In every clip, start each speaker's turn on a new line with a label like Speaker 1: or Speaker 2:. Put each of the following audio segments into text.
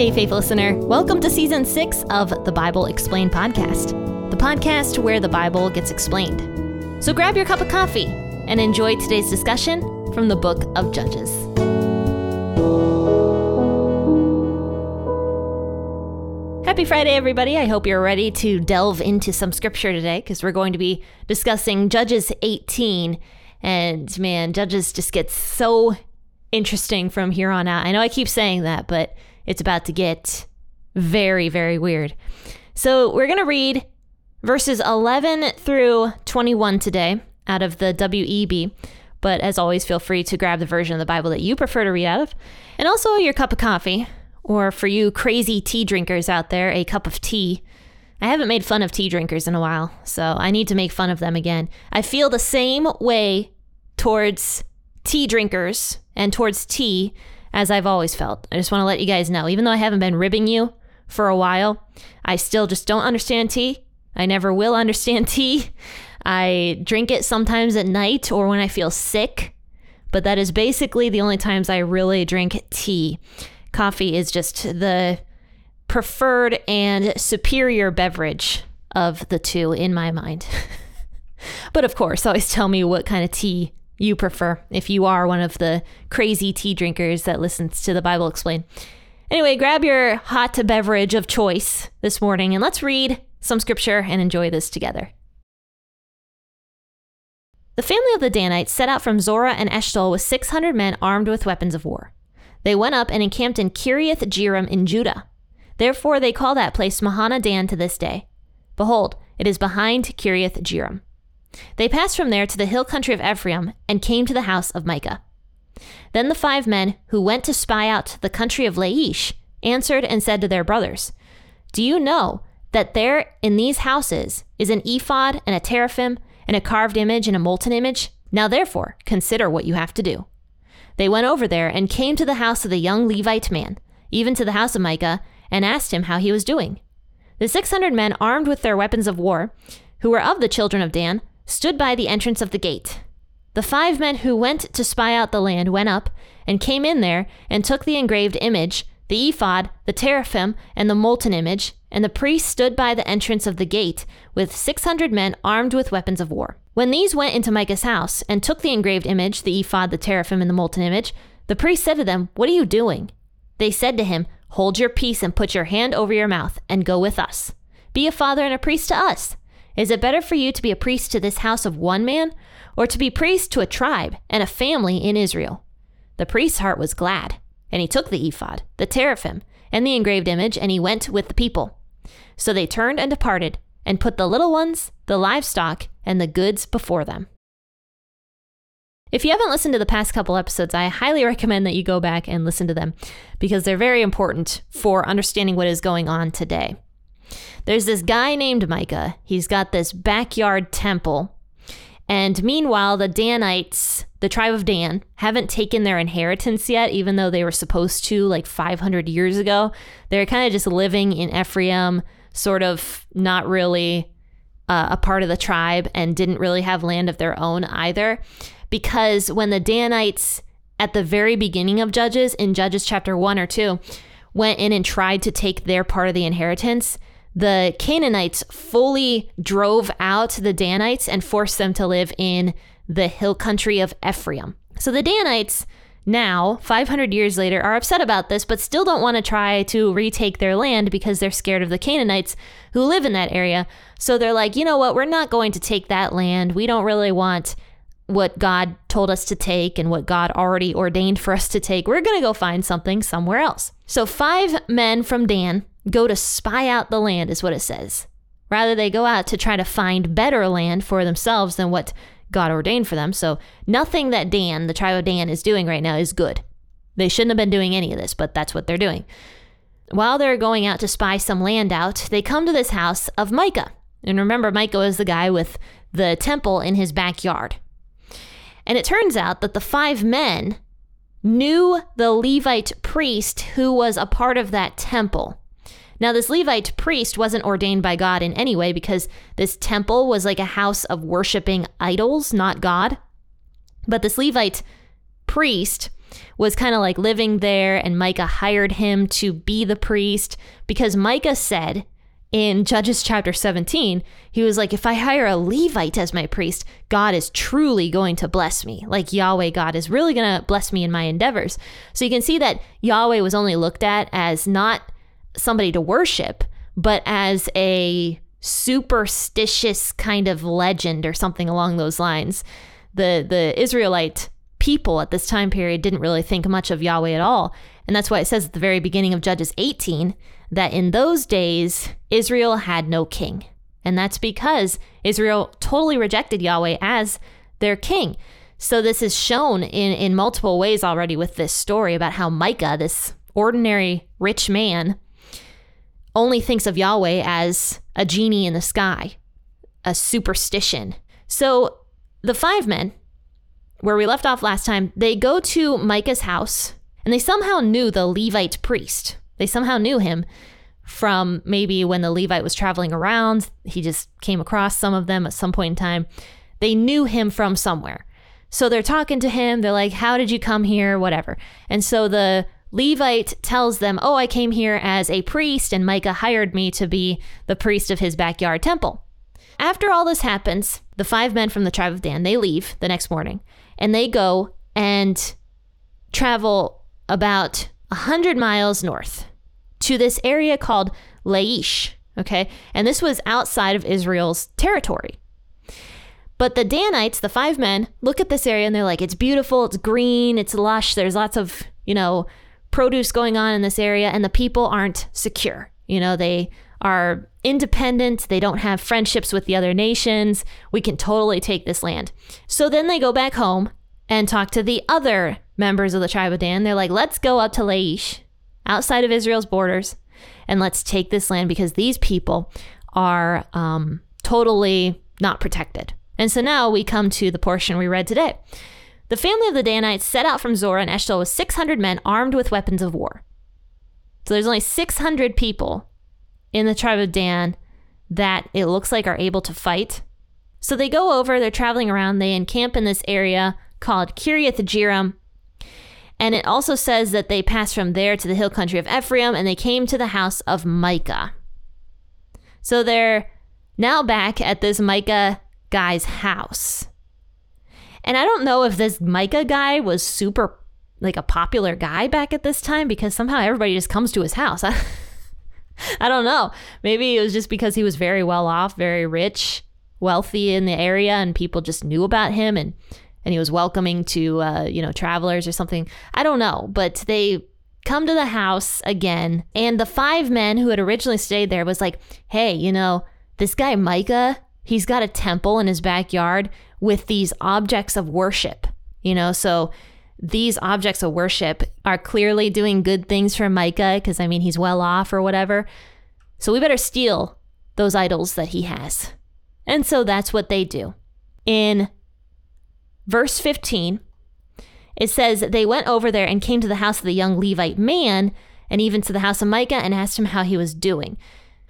Speaker 1: Hey, faith listener. Welcome to season six of the Bible Explained podcast, the podcast where the Bible gets explained. So grab your cup of coffee and enjoy today's discussion from the book of Judges. Happy Friday, everybody. I hope you're ready to delve into some scripture today because we're going to be discussing Judges 18. And man, Judges just gets so interesting from here on out. I know I keep saying that, but it's about to get very, very weird. So we're going to read verses 11 through 21 today out of the WEB. But as always, feel free to grab the version of the Bible that you prefer to read out of. And also your cup of coffee, or for you crazy tea drinkers out there, a cup of tea. I haven't made fun of tea drinkers in a while, so I need to make fun of them again. I feel the same way towards tea drinkers and towards tea as I've always felt. I just want to let you guys know, even though I haven't been ribbing you for a while, I still just don't understand tea. I never will understand tea. I drink it sometimes at night or when I feel sick, but that is basically the only times I really drink tea. Coffee is just the preferred and superior beverage of the two in my mind. but of course, always tell me what kind of tea you prefer if you are one of the crazy tea drinkers that listens to the Bible explained. Anyway, grab your hot beverage of choice this morning and let's read some scripture and enjoy this together. The family of the Danites set out from Zorah and Eshtaol with 600 men armed with weapons of war. They went up and encamped in Kiriath Jearim in Judah. Therefore, they call that place Mahaneh Dan to this day. Behold, it is behind Kiriath Jearim. They passed from there to the hill country of Ephraim and came to the house of Micah. Then the five men who went to spy out the country of Laish answered and said to their brothers, Do you know that there in these houses is an ephod and a teraphim and a carved image and a molten image? Now therefore, consider what you have to do. They went over there and came to the house of the young Levite man, even to the house of Micah, and asked him how he was doing. The six hundred men armed with their weapons of war, who were of the children of Dan, stood by the entrance of the gate. The five men who went to spy out the land went up and came in there and took the engraved image, the ephod, the teraphim, and the molten image, and the priest stood by the entrance of the gate with six hundred men armed with weapons of war. When these went into Micah's house and took the engraved image, the ephod, the teraphim, and the molten image, the priest said to them, What are you doing? They said to him, Hold your peace and put your hand over your mouth and go with us. Be a father and a priest to us. Is it better for you to be a priest to this house of one man, or to be priest to a tribe and a family in Israel? The priest's heart was glad, and he took the ephod, the teraphim, and the engraved image, and he went with the people. So they turned and departed, and put the little ones, the livestock, and the goods before them. If you haven't listened to the past couple episodes, I highly recommend that you go back and listen to them because they're very important for understanding what is going on today. There's this guy named Micah. He's got this backyard temple. And meanwhile, the Danites, the tribe of Dan, haven't taken their inheritance yet, even though they were supposed to like 500 years ago. They're kind of just living in Ephraim, sort of not really uh, a part of the tribe, and didn't really have land of their own either. Because when the Danites, at the very beginning of Judges, in Judges chapter 1 or 2, went in and tried to take their part of the inheritance, the Canaanites fully drove out the Danites and forced them to live in the hill country of Ephraim. So the Danites now, 500 years later, are upset about this, but still don't want to try to retake their land because they're scared of the Canaanites who live in that area. So they're like, you know what, we're not going to take that land. We don't really want what God told us to take and what God already ordained for us to take. We're going to go find something somewhere else. So, five men from Dan go to spy out the land, is what it says. Rather, they go out to try to find better land for themselves than what God ordained for them. So, nothing that Dan, the tribe of Dan, is doing right now is good. They shouldn't have been doing any of this, but that's what they're doing. While they're going out to spy some land out, they come to this house of Micah. And remember, Micah is the guy with the temple in his backyard. And it turns out that the five men knew the Levite priest who was a part of that temple. Now, this Levite priest wasn't ordained by God in any way because this temple was like a house of worshiping idols, not God. But this Levite priest was kind of like living there, and Micah hired him to be the priest because Micah said in Judges chapter 17, he was like, If I hire a Levite as my priest, God is truly going to bless me. Like Yahweh God is really going to bless me in my endeavors. So you can see that Yahweh was only looked at as not somebody to worship, but as a superstitious kind of legend or something along those lines. The the Israelite people at this time period didn't really think much of Yahweh at all. And that's why it says at the very beginning of Judges 18 that in those days, Israel had no king. And that's because Israel totally rejected Yahweh as their king. So this is shown in, in multiple ways already with this story about how Micah, this ordinary rich man, only thinks of Yahweh as a genie in the sky, a superstition. So the five men, where we left off last time, they go to Micah's house and they somehow knew the Levite priest. They somehow knew him from maybe when the Levite was traveling around. He just came across some of them at some point in time. They knew him from somewhere. So they're talking to him. They're like, How did you come here? Whatever. And so the Levite tells them, Oh, I came here as a priest, and Micah hired me to be the priest of his backyard temple. After all this happens, the five men from the tribe of Dan, they leave the next morning and they go and travel about 100 miles north to this area called Laish. Okay. And this was outside of Israel's territory. But the Danites, the five men, look at this area and they're like, it's beautiful, it's green, it's lush, there's lots of, you know, produce going on in this area, and the people aren't secure. You know, they are independent, they don't have friendships with the other nations. We can totally take this land. So then they go back home and talk to the other members of the tribe of Dan. They're like, let's go up to Laish outside of Israel's borders and let's take this land because these people are um, totally not protected. And so now we come to the portion we read today. The family of the Danites set out from Zorah and Eshtaol with 600 men armed with weapons of war. So there's only 600 people in the tribe of Dan that it looks like are able to fight. So they go over, they're traveling around, they encamp in this area called Kiriath Jearim, and it also says that they passed from there to the hill country of Ephraim and they came to the house of Micah. So they're now back at this Micah guy's house. And I don't know if this Micah guy was super like a popular guy back at this time because somehow everybody just comes to his house. I, don't know. Maybe it was just because he was very well off, very rich, wealthy in the area, and people just knew about him and and he was welcoming to uh, you know travelers or something. I don't know, but they come to the house again, and the five men who had originally stayed there was like, "Hey, you know, this guy Micah, he's got a temple in his backyard with these objects of worship." You know, so these objects of worship are clearly doing good things for Micah because I mean he's well off or whatever. So we better steal those idols that he has. And so that's what they do. In verse 15, it says they went over there and came to the house of the young Levite man and even to the house of Micah and asked him how he was doing.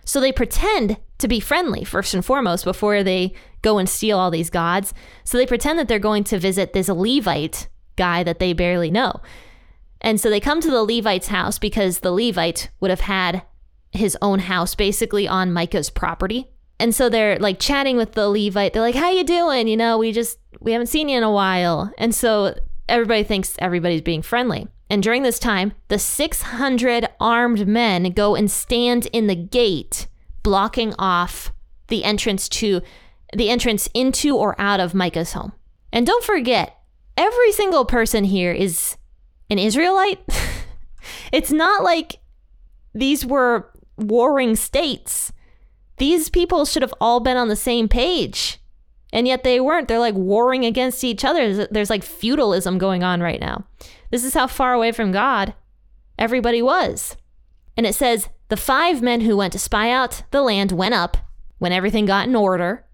Speaker 1: So they pretend to be friendly, first and foremost, before they go and steal all these gods. So they pretend that they're going to visit this Levite guy that they barely know. And so they come to the Levite's house because the Levite would have had his own house basically on Micah's property. And so they're like chatting with the Levite. They're like, "How you doing? You know, we just we haven't seen you in a while." And so everybody thinks everybody's being friendly. And during this time, the 600 armed men go and stand in the gate, blocking off the entrance to the entrance into or out of Micah's home. And don't forget, every single person here is an Israelite. it's not like these were warring states these people should have all been on the same page. And yet they weren't. They're like warring against each other. There's like feudalism going on right now. This is how far away from God everybody was. And it says, The five men who went to spy out the land went up when everything got in order,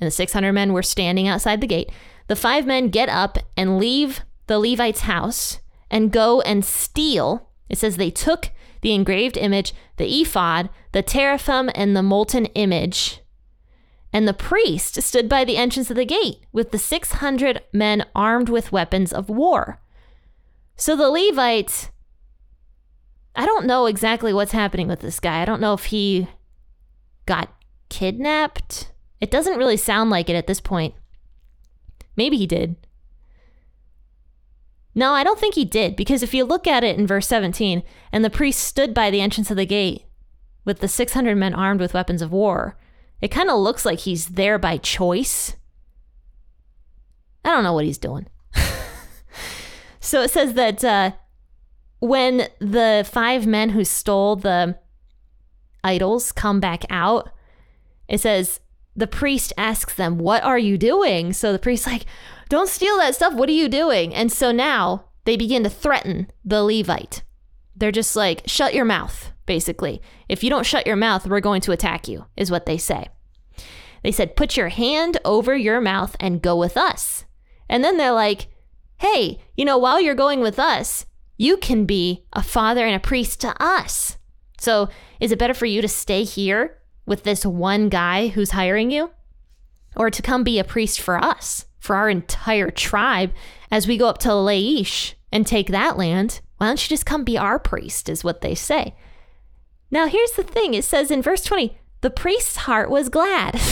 Speaker 1: and the 600 men were standing outside the gate. The five men get up and leave the Levite's house and go and steal. It says they took the engraved image, the ephod, the teraphim, and the molten image. And the priest stood by the entrance of the gate with the 600 men armed with weapons of war. So the Levite, I don't know exactly what's happening with this guy. I don't know if he got kidnapped. It doesn't really sound like it at this point. Maybe he did. No, I don't think he did, because if you look at it in verse 17, and the priest stood by the entrance of the gate with the 600 men armed with weapons of war, it kind of looks like he's there by choice. I don't know what he's doing. so it says that uh, when the five men who stole the idols come back out, it says the priest asks them, What are you doing? So the priest's like, Don't steal that stuff. What are you doing? And so now they begin to threaten the Levite. They're just like, Shut your mouth, basically. If you don't shut your mouth, we're going to attack you, is what they say. They said, Put your hand over your mouth and go with us. And then they're like, Hey, you know, while you're going with us, you can be a father and a priest to us. So is it better for you to stay here with this one guy who's hiring you? Or to come be a priest for us, for our entire tribe, as we go up to Laish and take that land? Why don't you just come be our priest, is what they say. Now, here's the thing it says in verse 20, the priest's heart was glad.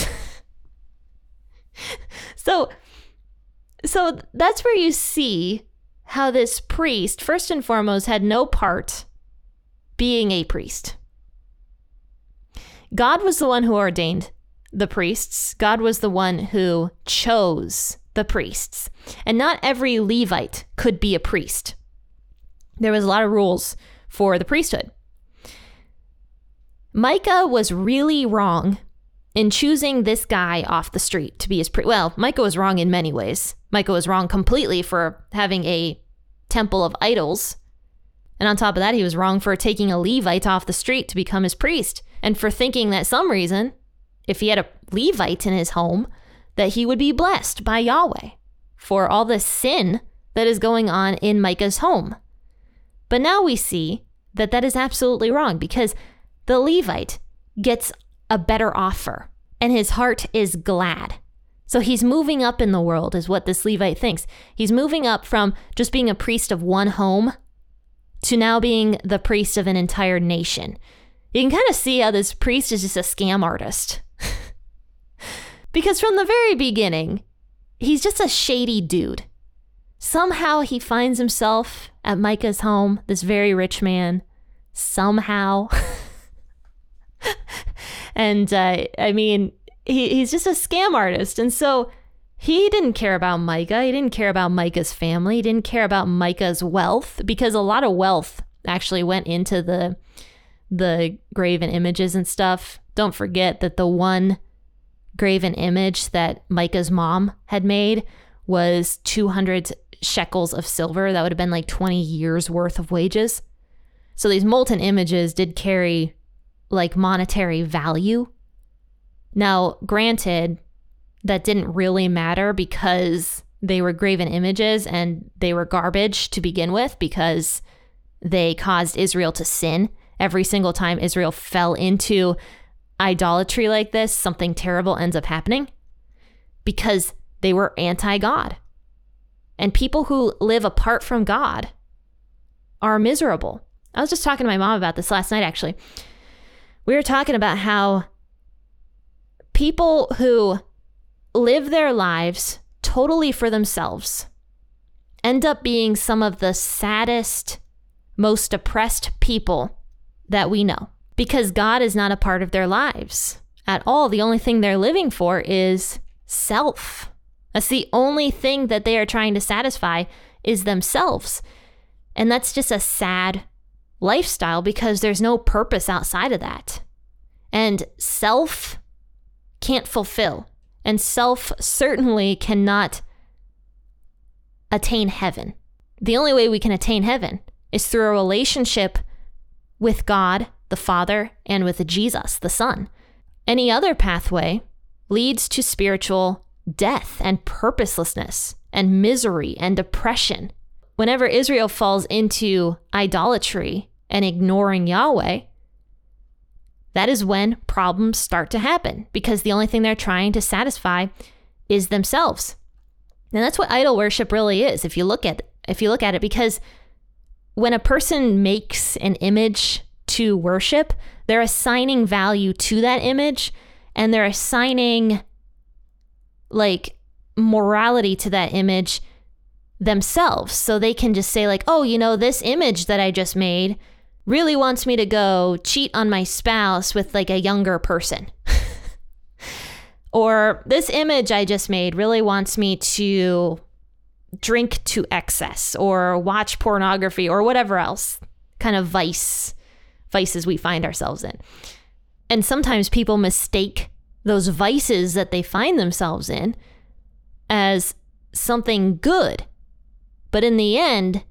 Speaker 1: so, so that's where you see how this priest, first and foremost, had no part being a priest. God was the one who ordained the priests, God was the one who chose the priests. And not every Levite could be a priest. There was a lot of rules for the priesthood. Micah was really wrong in choosing this guy off the street to be his priest. Well, Micah was wrong in many ways. Micah was wrong completely for having a temple of idols. And on top of that, he was wrong for taking a Levite off the street to become his priest and for thinking that some reason, if he had a Levite in his home, that he would be blessed by Yahweh for all the sin that is going on in Micah's home. But now we see that that is absolutely wrong because the Levite gets a better offer and his heart is glad. So he's moving up in the world, is what this Levite thinks. He's moving up from just being a priest of one home to now being the priest of an entire nation. You can kind of see how this priest is just a scam artist. because from the very beginning, he's just a shady dude. Somehow he finds himself at Micah's home, this very rich man. Somehow. and uh, I mean, he, he's just a scam artist. And so he didn't care about Micah. He didn't care about Micah's family. He didn't care about Micah's wealth because a lot of wealth actually went into the the graven images and stuff. Don't forget that the one graven image that Micah's mom had made was 200 shekels of silver. That would have been like 20 years worth of wages. So these molten images did carry like monetary value. Now, granted, that didn't really matter because they were graven images and they were garbage to begin with because they caused Israel to sin every single time Israel fell into idolatry like this, something terrible ends up happening because they were anti God. And people who live apart from God are miserable. I was just talking to my mom about this last night, actually. We were talking about how people who live their lives totally for themselves end up being some of the saddest, most oppressed people that we know because God is not a part of their lives at all. The only thing they're living for is self. That's the only thing that they are trying to satisfy is themselves. And that's just a sad lifestyle because there's no purpose outside of that. And self can't fulfill. And self certainly cannot attain heaven. The only way we can attain heaven is through a relationship with God, the Father, and with Jesus, the Son. Any other pathway leads to spiritual death and purposelessness and misery and depression. Whenever Israel falls into idolatry and ignoring Yahweh, that is when problems start to happen because the only thing they're trying to satisfy is themselves. And that's what idol worship really is if you look at if you look at it because when a person makes an image to worship, they're assigning value to that image and they're assigning like morality to that image themselves. So they can just say, like, oh, you know, this image that I just made really wants me to go cheat on my spouse with like a younger person. or this image I just made really wants me to drink to excess or watch pornography or whatever else kind of vice vices we find ourselves in. And sometimes people mistake those vices that they find themselves in as something good. But in the end,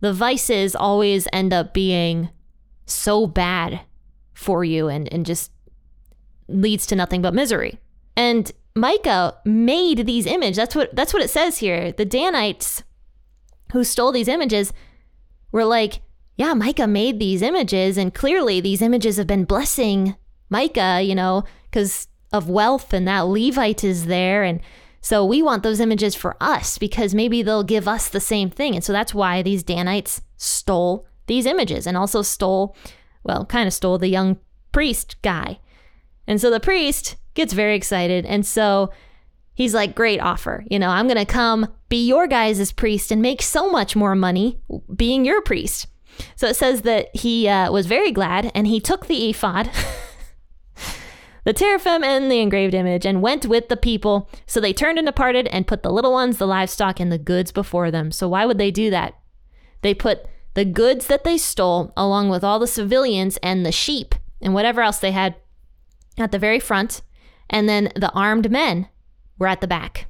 Speaker 1: the vices always end up being so bad for you and, and just leads to nothing but misery. And Micah made these images. That's what that's what it says here. The Danites who stole these images were like, yeah, Micah made these images, and clearly these images have been blessing Micah, you know, because of wealth and that Levite is there. And so we want those images for us because maybe they'll give us the same thing. And so that's why these Danites stole these images and also stole, well, kind of stole the young priest guy. And so the priest gets very excited. And so he's like, Great offer. You know, I'm going to come be your guys' priest and make so much more money being your priest. So it says that he uh, was very glad and he took the ephod. the teraphim and the engraved image, and went with the people. So they turned and departed and put the little ones, the livestock, and the goods before them. So why would they do that? They put the goods that they stole, along with all the civilians and the sheep and whatever else they had, at the very front, and then the armed men were at the back.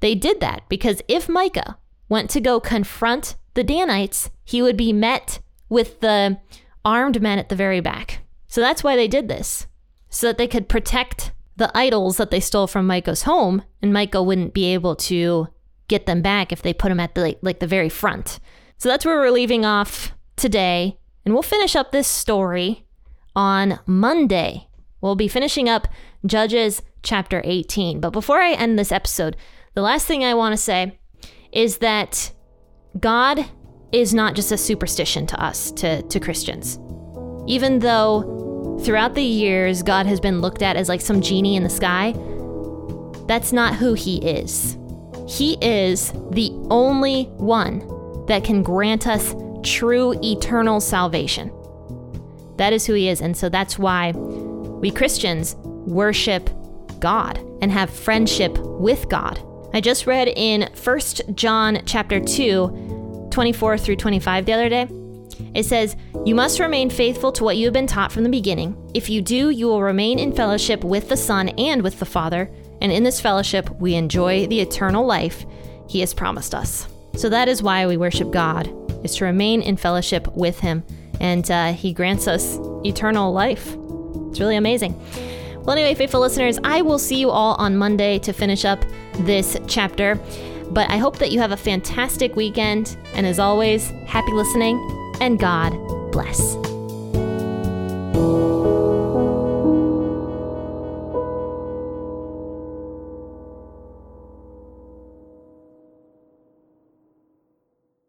Speaker 1: They did that because if Micah went to go confront the Danites, he would be met with the armed men at the very back. So that's why they did this so that they could protect the idols that they stole from Micah's home, and Micah wouldn't be able to get them back if they put them at the like the very front. So that's where we're leaving off today, and we'll finish up this story on Monday. We'll be finishing up Judges chapter 18. But before I end this episode, the last thing I want to say is that God is not just a superstition to us, to, to Christians. Even though Throughout the years, God has been looked at as like some genie in the sky. That's not who He is. He is the only one that can grant us true eternal salvation. That is who He is. And so that's why we Christians worship God and have friendship with God. I just read in 1 John chapter 2, 24 through 25 the other day. It says, You must remain faithful to what you have been taught from the beginning. If you do, you will remain in fellowship with the Son and with the Father, and in this fellowship we enjoy the eternal life He has promised us. So that is why we worship God, is to remain in fellowship with Him, and uh, He grants us eternal life. It's really amazing. Well, anyway, faithful listeners, I will see you all on Monday to finish up this chapter. But I hope that you have a fantastic weekend. And as always, happy listening and God bless.